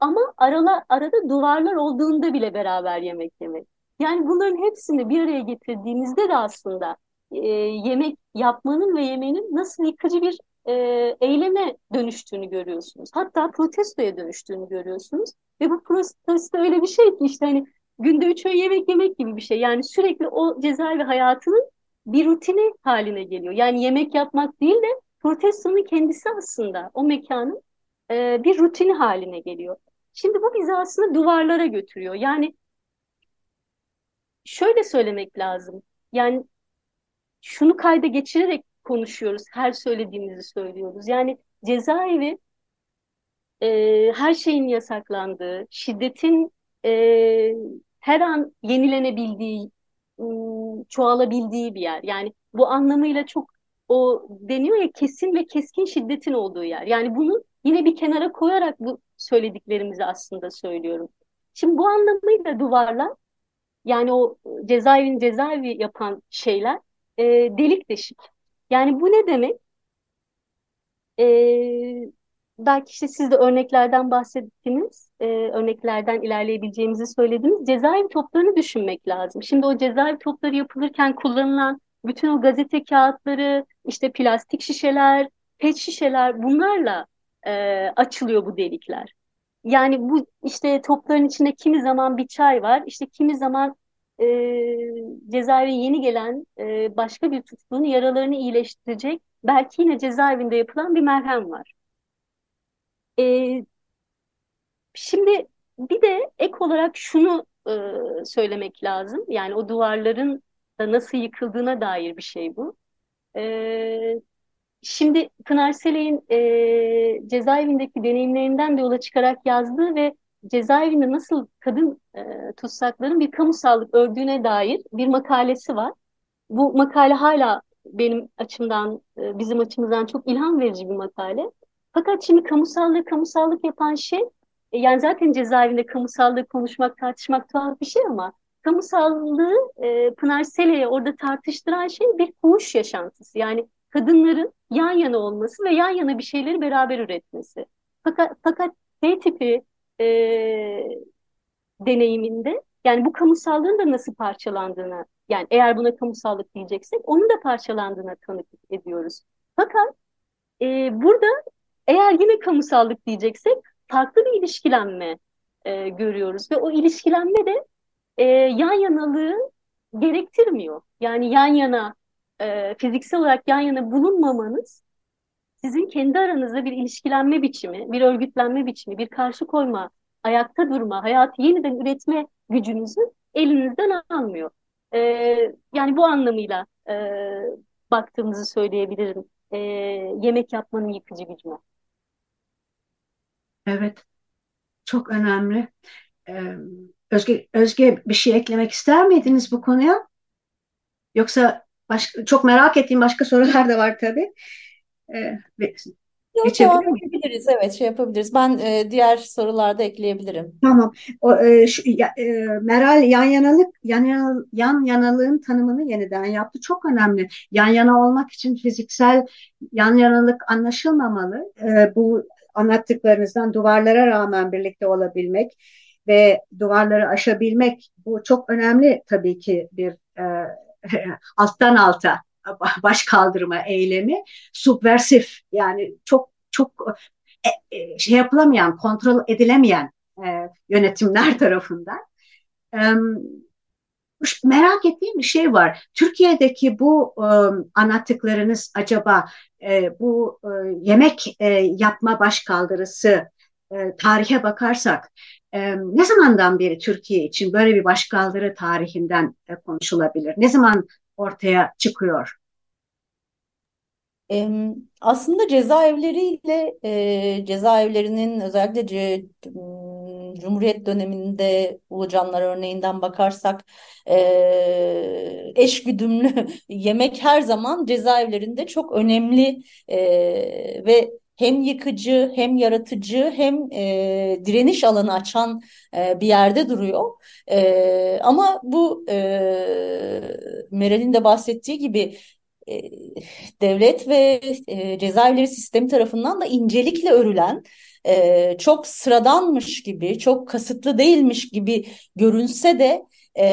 Ama arala, arada duvarlar olduğunda bile beraber yemek yemek. Yani bunların hepsini bir araya getirdiğinizde de aslında e, yemek yapmanın ve yemenin nasıl yıkıcı bir e, eyleme dönüştüğünü görüyorsunuz. Hatta protestoya dönüştüğünü görüyorsunuz. Ve bu protesto öyle bir şey ki işte hani günde üç öğün yemek yemek gibi bir şey. Yani sürekli o cezaevi hayatının bir rutini haline geliyor. Yani yemek yapmak değil de protestonun kendisi aslında o mekanın e, bir rutini haline geliyor. Şimdi bu bizi aslında duvarlara götürüyor. Yani şöyle söylemek lazım. Yani şunu kayda geçirerek konuşuyoruz, her söylediğimizi söylüyoruz. Yani cezaevi e, her şeyin yasaklandığı, şiddetin e, her an yenilenebildiği, çoğalabildiği bir yer. Yani bu anlamıyla çok o deniyor ya kesin ve keskin şiddetin olduğu yer. Yani bunu yine bir kenara koyarak bu söylediklerimizi aslında söylüyorum. Şimdi bu anlamıyla duvarlar yani o cezaevin cezaevi yapan şeyler e, delik deşik. Yani bu ne demek? E, belki işte siz de örneklerden bahsettiniz. E, örneklerden ilerleyebileceğimizi söylediniz. Cezaevi toplarını düşünmek lazım. Şimdi o cezaevi topları yapılırken kullanılan bütün o gazete kağıtları, işte plastik şişeler, pet şişeler bunlarla e, açılıyor bu delikler. Yani bu işte topların içinde kimi zaman bir çay var, işte kimi zaman e, cezaevine yeni gelen e, başka bir tutuklunun yaralarını iyileştirecek, belki yine cezaevinde yapılan bir merhem var. E, şimdi bir de ek olarak şunu e, söylemek lazım. Yani o duvarların da nasıl yıkıldığına dair bir şey bu. E, şimdi Pınar Seley'in e, cezaevindeki deneyimlerinden de yola çıkarak yazdığı ve cezaevinde nasıl kadın e, tutsakların bir kamusallık ördüğüne dair bir makalesi var. Bu makale hala benim açımdan, e, bizim açımızdan çok ilham verici bir makale. Fakat şimdi kamusallığı kamusallık yapan şey, e, yani zaten cezaevinde kamusallığı konuşmak, tartışmak tuhaf bir şey ama kamusallığı e, Pınar Sele'ye orada tartıştıran şey bir fuhuş yaşantısı. Yani kadınların yan yana olması ve yan yana bir şeyleri beraber üretmesi. Fakat, fakat T tipi e, deneyiminde yani bu kamusallığın da nasıl parçalandığını yani eğer buna kamusallık diyeceksek onun da parçalandığına tanıklık ediyoruz. Fakat e, burada eğer yine kamusallık diyeceksek farklı bir ilişkilenme e, görüyoruz ve o ilişkilenme de e, yan yanalığı gerektirmiyor. Yani yan yana e, fiziksel olarak yan yana bulunmamanız sizin kendi aranızda bir ilişkilenme biçimi, bir örgütlenme biçimi, bir karşı koyma, ayakta durma, hayatı yeniden üretme gücünüzü elinizden almıyor. E, yani bu anlamıyla e, baktığımızı söyleyebilirim. E, yemek yapmanın yıkıcı gücüne. Evet, çok önemli. Ee, Özge, Özge bir şey eklemek ister miydiniz bu konuya? Yoksa başka, çok merak ettiğim başka sorular da var tabii. Ee, Yok, devam edebiliriz. Evet, şey yapabiliriz. Ben e, diğer sorularda ekleyebilirim. Tamam. O, e, şu, ya, e, Meral yan yanalık yan, yana, yan yanalığın tanımını yeniden yaptı. Çok önemli. Yan yana olmak için fiziksel yan yanalık anlaşılmamalı. E, bu anlattıklarınızdan duvarlara rağmen birlikte olabilmek ve duvarları aşabilmek bu çok önemli tabii ki bir e, alttan alta baş kaldırma eylemi subversif yani çok çok e, e, şey yapılamayan kontrol edilemeyen e, yönetimler tarafından merak ettiğim bir şey var. Türkiye'deki bu anlattıklarınız acaba bu yemek yapma başkaldırısı tarihe bakarsak ne zamandan beri Türkiye için böyle bir başkaldırı tarihinden konuşulabilir? Ne zaman ortaya çıkıyor? Aslında cezaevleriyle e, cezaevlerinin özellikle ce, Cumhuriyet döneminde Ulucanlar örneğinden bakarsak e, eş güdümlü yemek her zaman cezaevlerinde çok önemli e, ve hem yıkıcı hem yaratıcı hem e, direniş alanı açan e, bir yerde duruyor. E, ama bu e, Meral'in de bahsettiği gibi devlet ve e, cezaevleri sistemi tarafından da incelikle örülen e, çok sıradanmış gibi, çok kasıtlı değilmiş gibi görünse de e,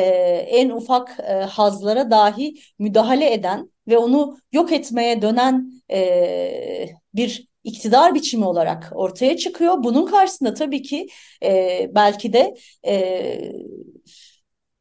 en ufak e, hazlara dahi müdahale eden ve onu yok etmeye dönen e, bir iktidar biçimi olarak ortaya çıkıyor. Bunun karşısında tabii ki e, belki de e,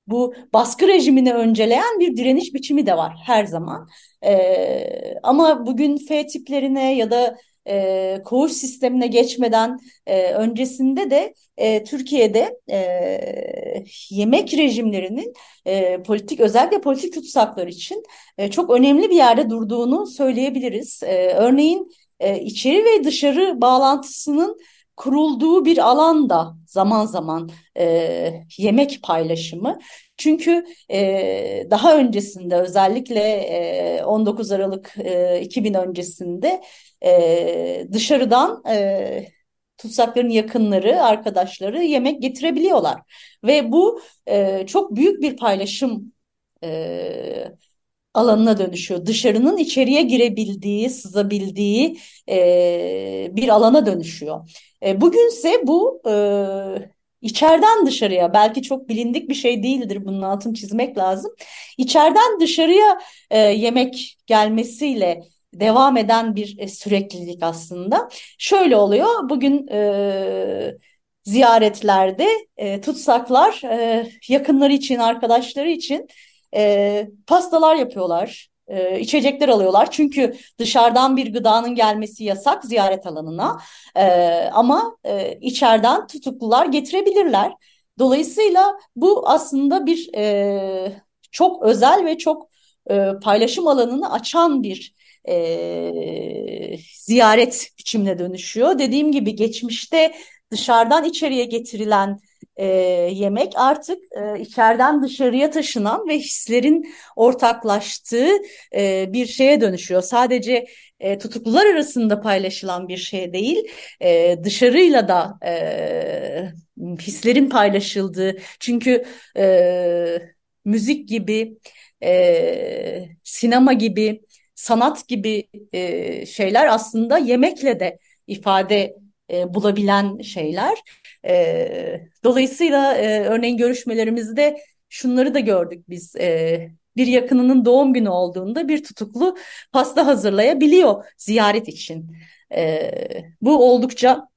bu baskı rejimini önceleyen bir direniş biçimi de var her zaman. E, ama bugün F tiplerine ya da e, koğuş sistemine geçmeden e, öncesinde de e, Türkiye'de e, yemek rejimlerinin e, politik özellikle politik tutsaklar için e, çok önemli bir yerde durduğunu söyleyebiliriz. E, örneğin e, içeri ve dışarı bağlantısının kurulduğu bir alanda zaman zaman e, yemek paylaşımı. Çünkü e, daha öncesinde özellikle e, 19 Aralık e, 2000 öncesinde e, dışarıdan e, tutsakların yakınları, arkadaşları yemek getirebiliyorlar. Ve bu e, çok büyük bir paylaşım e, alanına dönüşüyor. Dışarının içeriye girebildiği, sızabildiği e, bir alana dönüşüyor. E, bugünse bu e, içeriden dışarıya belki çok bilindik bir şey değildir bunun altını çizmek lazım. İçeriden dışarıya e, yemek gelmesiyle devam eden bir e, süreklilik aslında. Şöyle oluyor bugün e, ziyaretlerde e, tutsaklar e, yakınları için arkadaşları için e, pastalar yapıyorlar, e, içecekler alıyorlar. Çünkü dışarıdan bir gıdanın gelmesi yasak ziyaret alanına e, ama e, içeriden tutuklular getirebilirler. Dolayısıyla bu aslında bir e, çok özel ve çok e, paylaşım alanını açan bir e, ziyaret biçimine dönüşüyor. Dediğim gibi geçmişte dışarıdan içeriye getirilen e, yemek artık e, içeriden dışarıya taşınan ve hislerin ortaklaştığı e, bir şeye dönüşüyor. Sadece e, tutuklular arasında paylaşılan bir şey değil, e, dışarıyla da e, hislerin paylaşıldığı. Çünkü e, müzik gibi, e, sinema gibi, sanat gibi e, şeyler aslında yemekle de ifade e, bulabilen şeyler. E, dolayısıyla e, örneğin görüşmelerimizde şunları da gördük biz. E, bir yakınının doğum günü olduğunda bir tutuklu pasta hazırlayabiliyor ziyaret için. E, bu oldukça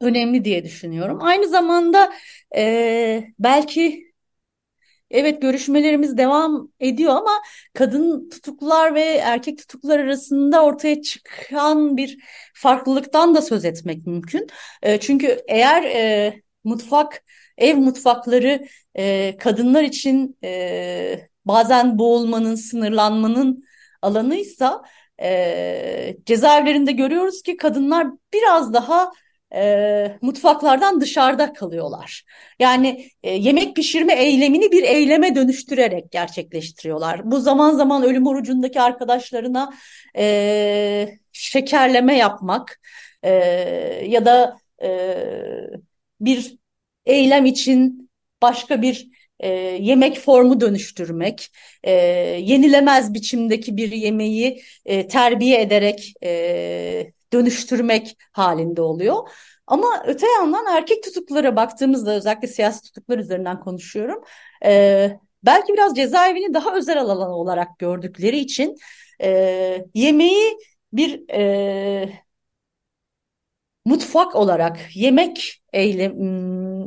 önemli diye düşünüyorum. Aynı zamanda e, belki Evet görüşmelerimiz devam ediyor ama kadın tutuklular ve erkek tutuklular arasında ortaya çıkan bir farklılıktan da söz etmek mümkün. E, çünkü eğer e, mutfak, ev mutfakları e, kadınlar için e, bazen boğulmanın, sınırlanmanın alanıysa e, cezaevlerinde görüyoruz ki kadınlar biraz daha e, mutfaklardan dışarıda kalıyorlar. Yani e, yemek pişirme eylemini bir eyleme dönüştürerek gerçekleştiriyorlar. Bu zaman zaman ölüm orucundaki arkadaşlarına e, şekerleme yapmak e, ya da e, bir eylem için başka bir e, yemek formu dönüştürmek, e, yenilemez biçimdeki bir yemeği e, terbiye ederek e, dönüştürmek halinde oluyor. Ama öte yandan erkek tutuklulara baktığımızda özellikle siyasi tutuklar üzerinden konuşuyorum. E, belki biraz cezaevini daha özel alan olarak gördükleri için e, yemeği bir e, mutfak olarak yemek eylem,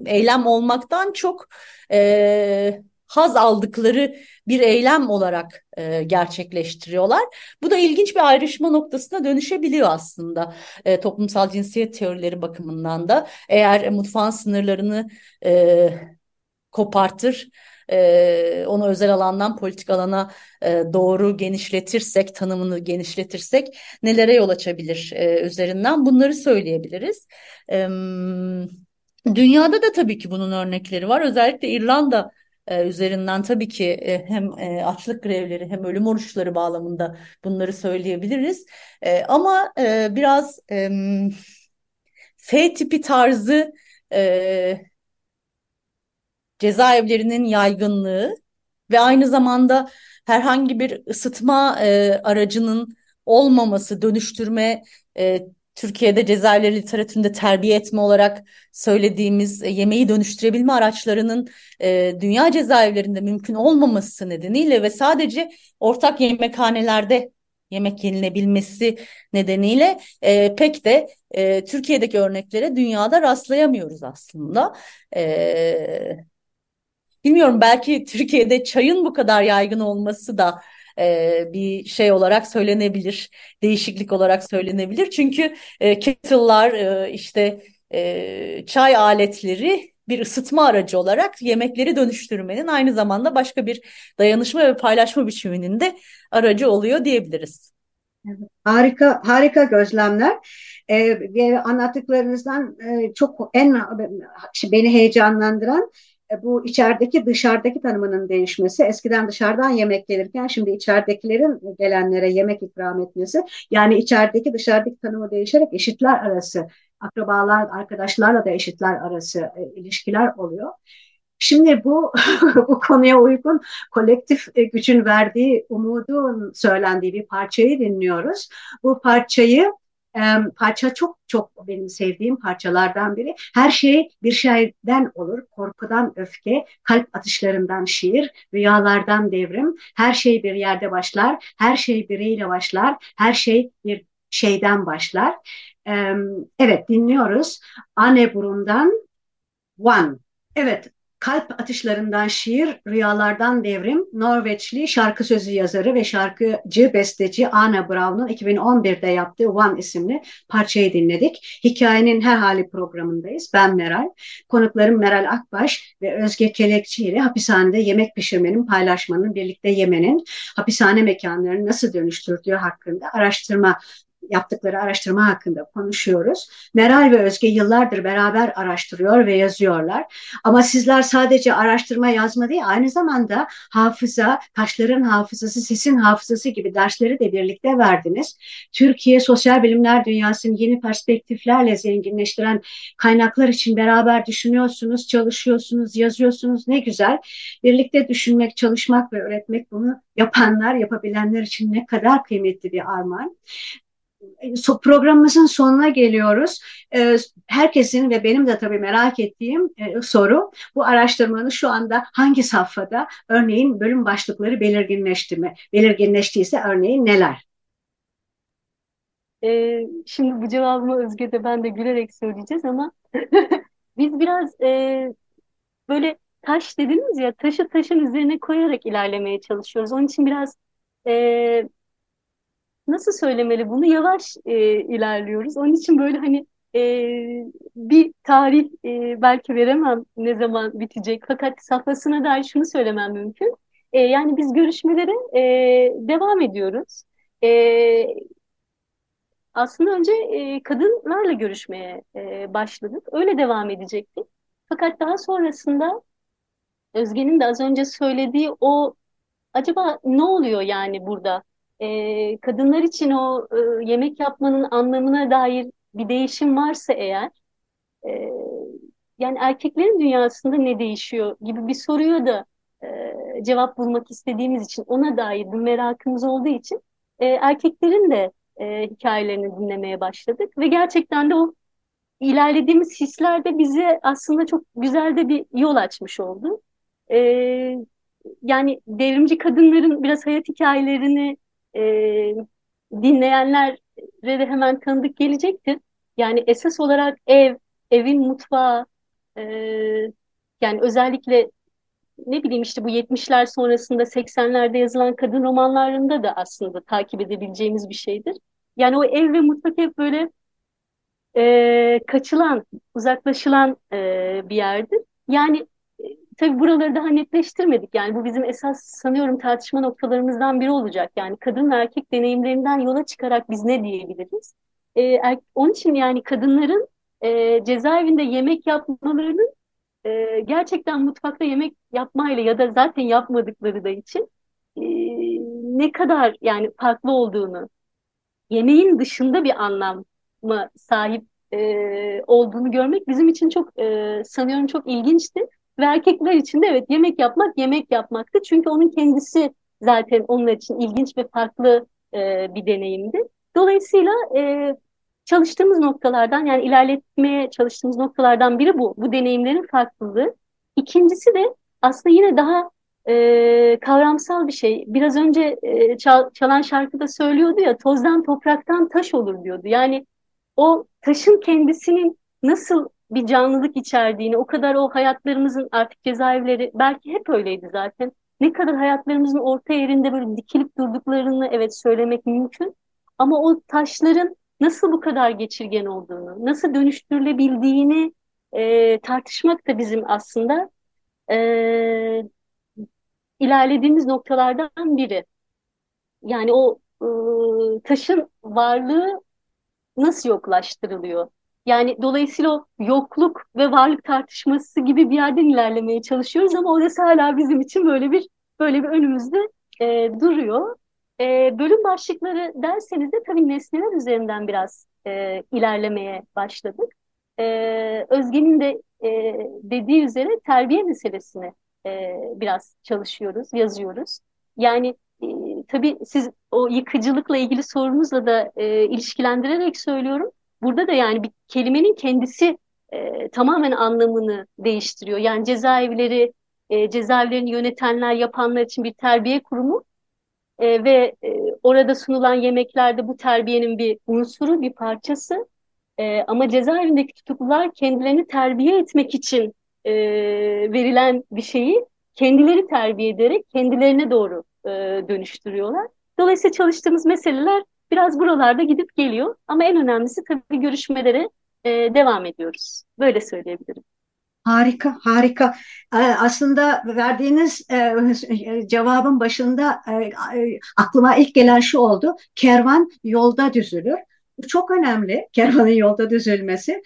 eylem olmaktan çok e, haz aldıkları bir eylem olarak e, gerçekleştiriyorlar. Bu da ilginç bir ayrışma noktasına dönüşebiliyor aslında e, toplumsal cinsiyet teorileri bakımından da. Eğer mutfağın sınırlarını e, kopartır, e, onu özel alandan politik alana e, doğru genişletirsek, tanımını genişletirsek nelere yol açabilir e, üzerinden bunları söyleyebiliriz. E, dünyada da tabii ki bunun örnekleri var. Özellikle İrlanda e, üzerinden tabii ki e, hem e, açlık grevleri hem ölüm oruçları bağlamında bunları söyleyebiliriz. E, ama e, biraz e, F tipi tarzı e, cezaevlerinin yaygınlığı ve aynı zamanda herhangi bir ısıtma e, aracının olmaması, dönüştürme e, Türkiye'de cezaevleri literatüründe terbiye etme olarak söylediğimiz e, yemeği dönüştürebilme araçlarının e, dünya cezaevlerinde mümkün olmaması nedeniyle ve sadece ortak yemekhanelerde yemek yenilebilmesi nedeniyle e, pek de e, Türkiye'deki örneklere dünyada rastlayamıyoruz aslında. E, bilmiyorum belki Türkiye'de çayın bu kadar yaygın olması da e, bir şey olarak söylenebilir, değişiklik olarak söylenebilir. Çünkü e, kettle'lar e, işte e, çay aletleri bir ısıtma aracı olarak yemekleri dönüştürmenin aynı zamanda başka bir dayanışma ve paylaşma biçiminin de aracı oluyor diyebiliriz. Harika, harika gözlemler. Ee, anlattıklarınızdan çok en beni heyecanlandıran bu içerideki dışarıdaki tanımının değişmesi. Eskiden dışarıdan yemek gelirken şimdi içeridekilerin gelenlere yemek ikram etmesi. Yani içerideki dışarıdaki tanımı değişerek eşitler arası, akrabalar, arkadaşlarla da eşitler arası e, ilişkiler oluyor. Şimdi bu bu konuya uygun kolektif e, gücün verdiği umudun söylendiği bir parçayı dinliyoruz. Bu parçayı parça çok çok benim sevdiğim parçalardan biri. Her şey bir şeyden olur. Korkudan öfke, kalp atışlarından şiir, rüyalardan devrim. Her şey bir yerde başlar. Her şey biriyle başlar. Her şey bir şeyden başlar. Evet dinliyoruz. Anne burundan One. Evet Kalp Atışlarından Şiir, Rüyalardan Devrim, Norveçli şarkı sözü yazarı ve şarkıcı, besteci Anna Brown'un 2011'de yaptığı One isimli parçayı dinledik. Hikayenin Her Hali programındayız. Ben Meral. Konuklarım Meral Akbaş ve Özge Kelekçi ile hapishanede yemek pişirmenin, paylaşmanın, birlikte yemenin hapishane mekanlarını nasıl dönüştürdüğü hakkında araştırma yaptıkları araştırma hakkında konuşuyoruz. Meral ve Özge yıllardır beraber araştırıyor ve yazıyorlar. Ama sizler sadece araştırma yazma değil, aynı zamanda hafıza, taşların hafızası, sesin hafızası gibi dersleri de birlikte verdiniz. Türkiye sosyal bilimler dünyasını yeni perspektiflerle zenginleştiren kaynaklar için beraber düşünüyorsunuz, çalışıyorsunuz, yazıyorsunuz. Ne güzel. Birlikte düşünmek, çalışmak ve öğretmek bunu yapanlar, yapabilenler için ne kadar kıymetli bir armağan programımızın sonuna geliyoruz. Ee, herkesin ve benim de tabii merak ettiğim e, soru bu araştırmanın şu anda hangi safhada örneğin bölüm başlıkları belirginleşti mi? Belirginleştiyse örneğin neler? Ee, şimdi bu cevabımı Özge de ben de gülerek söyleyeceğiz ama biz biraz e, böyle taş dediniz ya taşı taşın üzerine koyarak ilerlemeye çalışıyoruz. Onun için biraz e, nasıl söylemeli bunu yavaş e, ilerliyoruz. Onun için böyle hani e, bir tarih e, belki veremem ne zaman bitecek fakat safhasına dair şunu söylemem mümkün. E, yani biz görüşmelere e, devam ediyoruz. E, aslında önce e, kadınlarla görüşmeye e, başladık. Öyle devam edecektik. Fakat daha sonrasında Özge'nin de az önce söylediği o acaba ne oluyor yani burada? E, kadınlar için o e, yemek yapmanın anlamına dair bir değişim varsa eğer e, yani erkeklerin dünyasında ne değişiyor gibi bir soruya da e, cevap bulmak istediğimiz için ona dair bir merakımız olduğu için e, erkeklerin de e, hikayelerini dinlemeye başladık ve gerçekten de o ilerlediğimiz hisler de bize aslında çok güzel de bir yol açmış oldu. E, yani devrimci kadınların biraz hayat hikayelerini e, dinleyenlere de hemen tanıdık gelecektir. Yani esas olarak ev, evin mutfağı, e, yani özellikle ne bileyim işte bu 70'ler sonrasında 80'lerde yazılan kadın romanlarında da aslında takip edebileceğimiz bir şeydir. Yani o ev ve mutfak hep böyle e, kaçılan, uzaklaşılan e, bir yerdir. Yani Tabii buraları daha netleştirmedik. Yani bu bizim esas sanıyorum tartışma noktalarımızdan biri olacak. Yani kadın ve erkek deneyimlerinden yola çıkarak biz ne diyebiliriz? Ee, er, onun için yani kadınların e, cezaevinde yemek yapmalarının e, gerçekten mutfakta yemek yapmayla ya da zaten yapmadıkları da için e, ne kadar yani farklı olduğunu, yemeğin dışında bir anlam mı sahip e, olduğunu görmek bizim için çok e, sanıyorum çok ilginçti. Ve erkekler için de evet yemek yapmak yemek yapmaktı. Çünkü onun kendisi zaten onun için ilginç ve farklı e, bir deneyimdi. Dolayısıyla e, çalıştığımız noktalardan yani ilerletmeye çalıştığımız noktalardan biri bu. Bu deneyimlerin farklılığı. İkincisi de aslında yine daha e, kavramsal bir şey. Biraz önce e, çal, çalan şarkıda söylüyordu ya tozdan topraktan taş olur diyordu. Yani o taşın kendisinin nasıl bir canlılık içerdiğini, o kadar o hayatlarımızın artık cezaevleri belki hep öyleydi zaten. ne kadar hayatlarımızın orta yerinde böyle dikilip durduklarını evet söylemek mümkün. Ama o taşların nasıl bu kadar geçirgen olduğunu, nasıl dönüştürülebildiğini e, tartışmak da bizim aslında e, ilerlediğimiz noktalardan biri. Yani o e, taşın varlığı nasıl yoklaştırılıyor? Yani dolayısıyla o yokluk ve varlık tartışması gibi bir yerden ilerlemeye çalışıyoruz ama orası hala bizim için böyle bir böyle bir önümüzde e, duruyor. E, bölüm başlıkları derseniz de tabii nesneler üzerinden biraz e, ilerlemeye başladık. E, Özge'nin de e, dediği üzere terbiye meselesini e, biraz çalışıyoruz, yazıyoruz. Yani e, tabii siz o yıkıcılıkla ilgili sorunuzla da e, ilişkilendirerek söylüyorum. Burada da yani bir kelimenin kendisi e, tamamen anlamını değiştiriyor. Yani cezaevleri, e, cezaevlerini yönetenler, yapanlar için bir terbiye kurumu e, ve e, orada sunulan yemeklerde bu terbiyenin bir unsuru, bir parçası. E, ama cezaevindeki tutuklular kendilerini terbiye etmek için e, verilen bir şeyi kendileri terbiye ederek kendilerine doğru e, dönüştürüyorlar. Dolayısıyla çalıştığımız meseleler biraz buralarda gidip geliyor. Ama en önemlisi tabii görüşmelere e, devam ediyoruz. Böyle söyleyebilirim. Harika, harika. Aslında verdiğiniz cevabın başında aklıma ilk gelen şu oldu. Kervan yolda düzülür. Bu çok önemli kervanın yolda düzülmesi.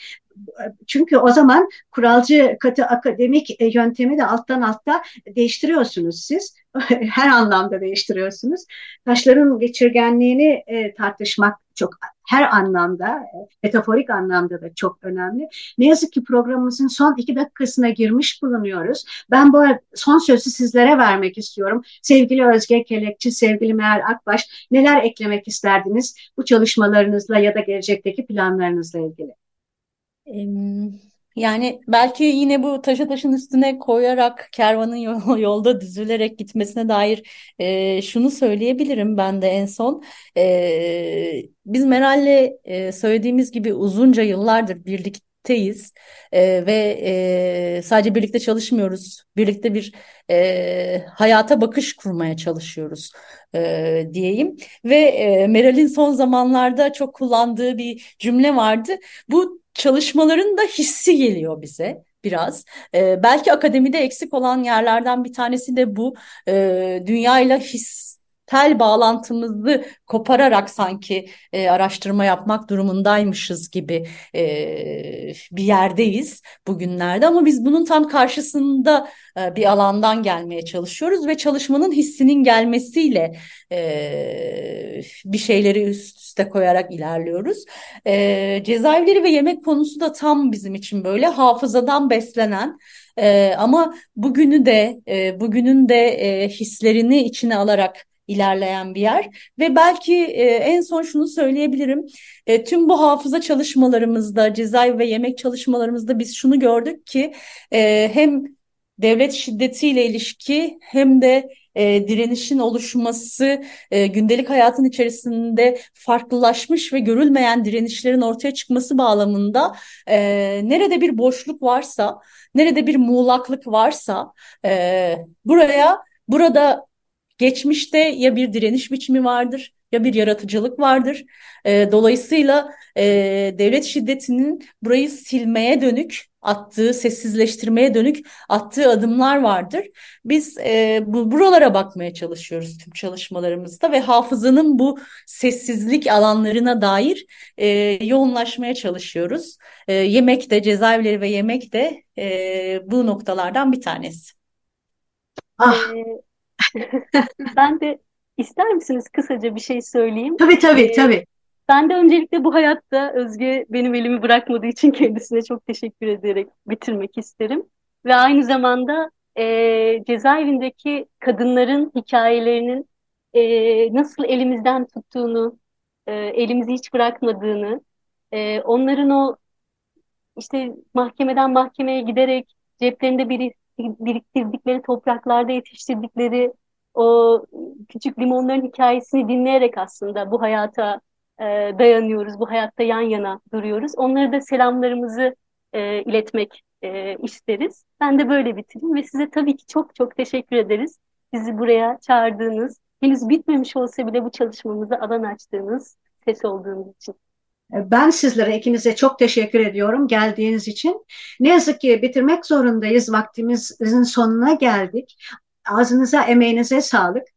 Çünkü o zaman kuralcı katı akademik e, yöntemi de alttan altta değiştiriyorsunuz siz. Her anlamda değiştiriyorsunuz. Taşların geçirgenliğini e, tartışmak çok her anlamda, e, metaforik anlamda da çok önemli. Ne yazık ki programımızın son iki dakikasına girmiş bulunuyoruz. Ben bu son sözü sizlere vermek istiyorum. Sevgili Özge Kelekçi, sevgili Meral Akbaş, neler eklemek isterdiniz bu çalışmalarınızla ya da gelecekteki planlarınızla ilgili? Yani belki yine bu taşı taşın üstüne koyarak kervanın yolda düzülerek gitmesine dair e, şunu söyleyebilirim ben de en son. E, biz Meral'le e, söylediğimiz gibi uzunca yıllardır birlikteyiz e, ve e, sadece birlikte çalışmıyoruz. Birlikte bir e, hayata bakış kurmaya çalışıyoruz e, diyeyim. Ve e, Meral'in son zamanlarda çok kullandığı bir cümle vardı. Bu çalışmaların da hissi geliyor bize biraz. E, belki akademide eksik olan yerlerden bir tanesi de bu. E, dünyayla his tel bağlantımızı kopararak sanki e, araştırma yapmak durumundaymışız gibi e, bir yerdeyiz bugünlerde ama biz bunun tam karşısında e, bir alandan gelmeye çalışıyoruz ve çalışmanın hissinin gelmesiyle e, bir şeyleri üst üste koyarak ilerliyoruz. E, cezaevleri ve yemek konusu da tam bizim için böyle hafızadan beslenen e, ama bugünü de e, bugünün de e, hislerini içine alarak ilerleyen bir yer ve belki e, en son şunu söyleyebilirim. E, tüm bu hafıza çalışmalarımızda, cezaevi ve yemek çalışmalarımızda biz şunu gördük ki e, hem devlet şiddetiyle ilişki hem de e, direnişin oluşması, e, gündelik hayatın içerisinde farklılaşmış ve görülmeyen direnişlerin ortaya çıkması bağlamında e, nerede bir boşluk varsa, nerede bir muğlaklık varsa e, buraya burada Geçmişte ya bir direniş biçimi vardır ya bir yaratıcılık vardır. E, dolayısıyla e, devlet şiddetinin burayı silmeye dönük attığı, sessizleştirmeye dönük attığı adımlar vardır. Biz e, bu, buralara bakmaya çalışıyoruz tüm çalışmalarımızda ve hafızanın bu sessizlik alanlarına dair e, yoğunlaşmaya çalışıyoruz. E, yemek de, cezaevleri ve yemek de e, bu noktalardan bir tanesi. Ah. Ee, ben de ister misiniz kısaca bir şey söyleyeyim? Tabii tabii ee, tabii. Ben de öncelikle bu hayatta Özge benim elimi bırakmadığı için kendisine çok teşekkür ederek bitirmek isterim. Ve aynı zamanda e, cezaevindeki kadınların hikayelerinin e, nasıl elimizden tuttuğunu, e, elimizi hiç bırakmadığını, e, onların o işte mahkemeden mahkemeye giderek ceplerinde bir biriktirdikleri topraklarda yetiştirdikleri o küçük limonların hikayesini dinleyerek aslında bu hayata e, dayanıyoruz, bu hayatta yan yana duruyoruz. Onlara da selamlarımızı e, iletmek e, isteriz. Ben de böyle bitireyim ve size tabii ki çok çok teşekkür ederiz. bizi buraya çağırdığınız, henüz bitmemiş olsa bile bu çalışmamıza alan açtığınız ses olduğunuz için. Ben sizlere ikinize çok teşekkür ediyorum geldiğiniz için. Ne yazık ki bitirmek zorundayız. Vaktimizin sonuna geldik. Ağzınıza, emeğinize sağlık.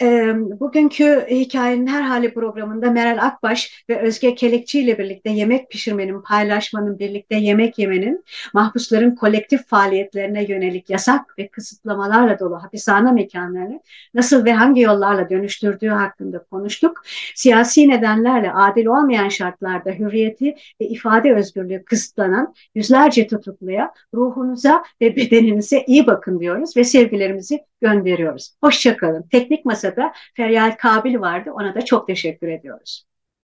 Bugünkü hikayenin her hali programında Meral Akbaş ve Özge Kelekçi ile birlikte yemek pişirmenin, paylaşmanın, birlikte yemek yemenin, mahpusların kolektif faaliyetlerine yönelik yasak ve kısıtlamalarla dolu hapishane mekanlarını nasıl ve hangi yollarla dönüştürdüğü hakkında konuştuk. Siyasi nedenlerle adil olmayan şartlarda hürriyeti ve ifade özgürlüğü kısıtlanan yüzlerce tutukluya, ruhunuza ve bedeninize iyi bakın diyoruz ve sevgilerimizi gönderiyoruz. Hoşçakalın. Teknik Masa'da Feryal Kabil vardı. Ona da çok teşekkür ediyoruz.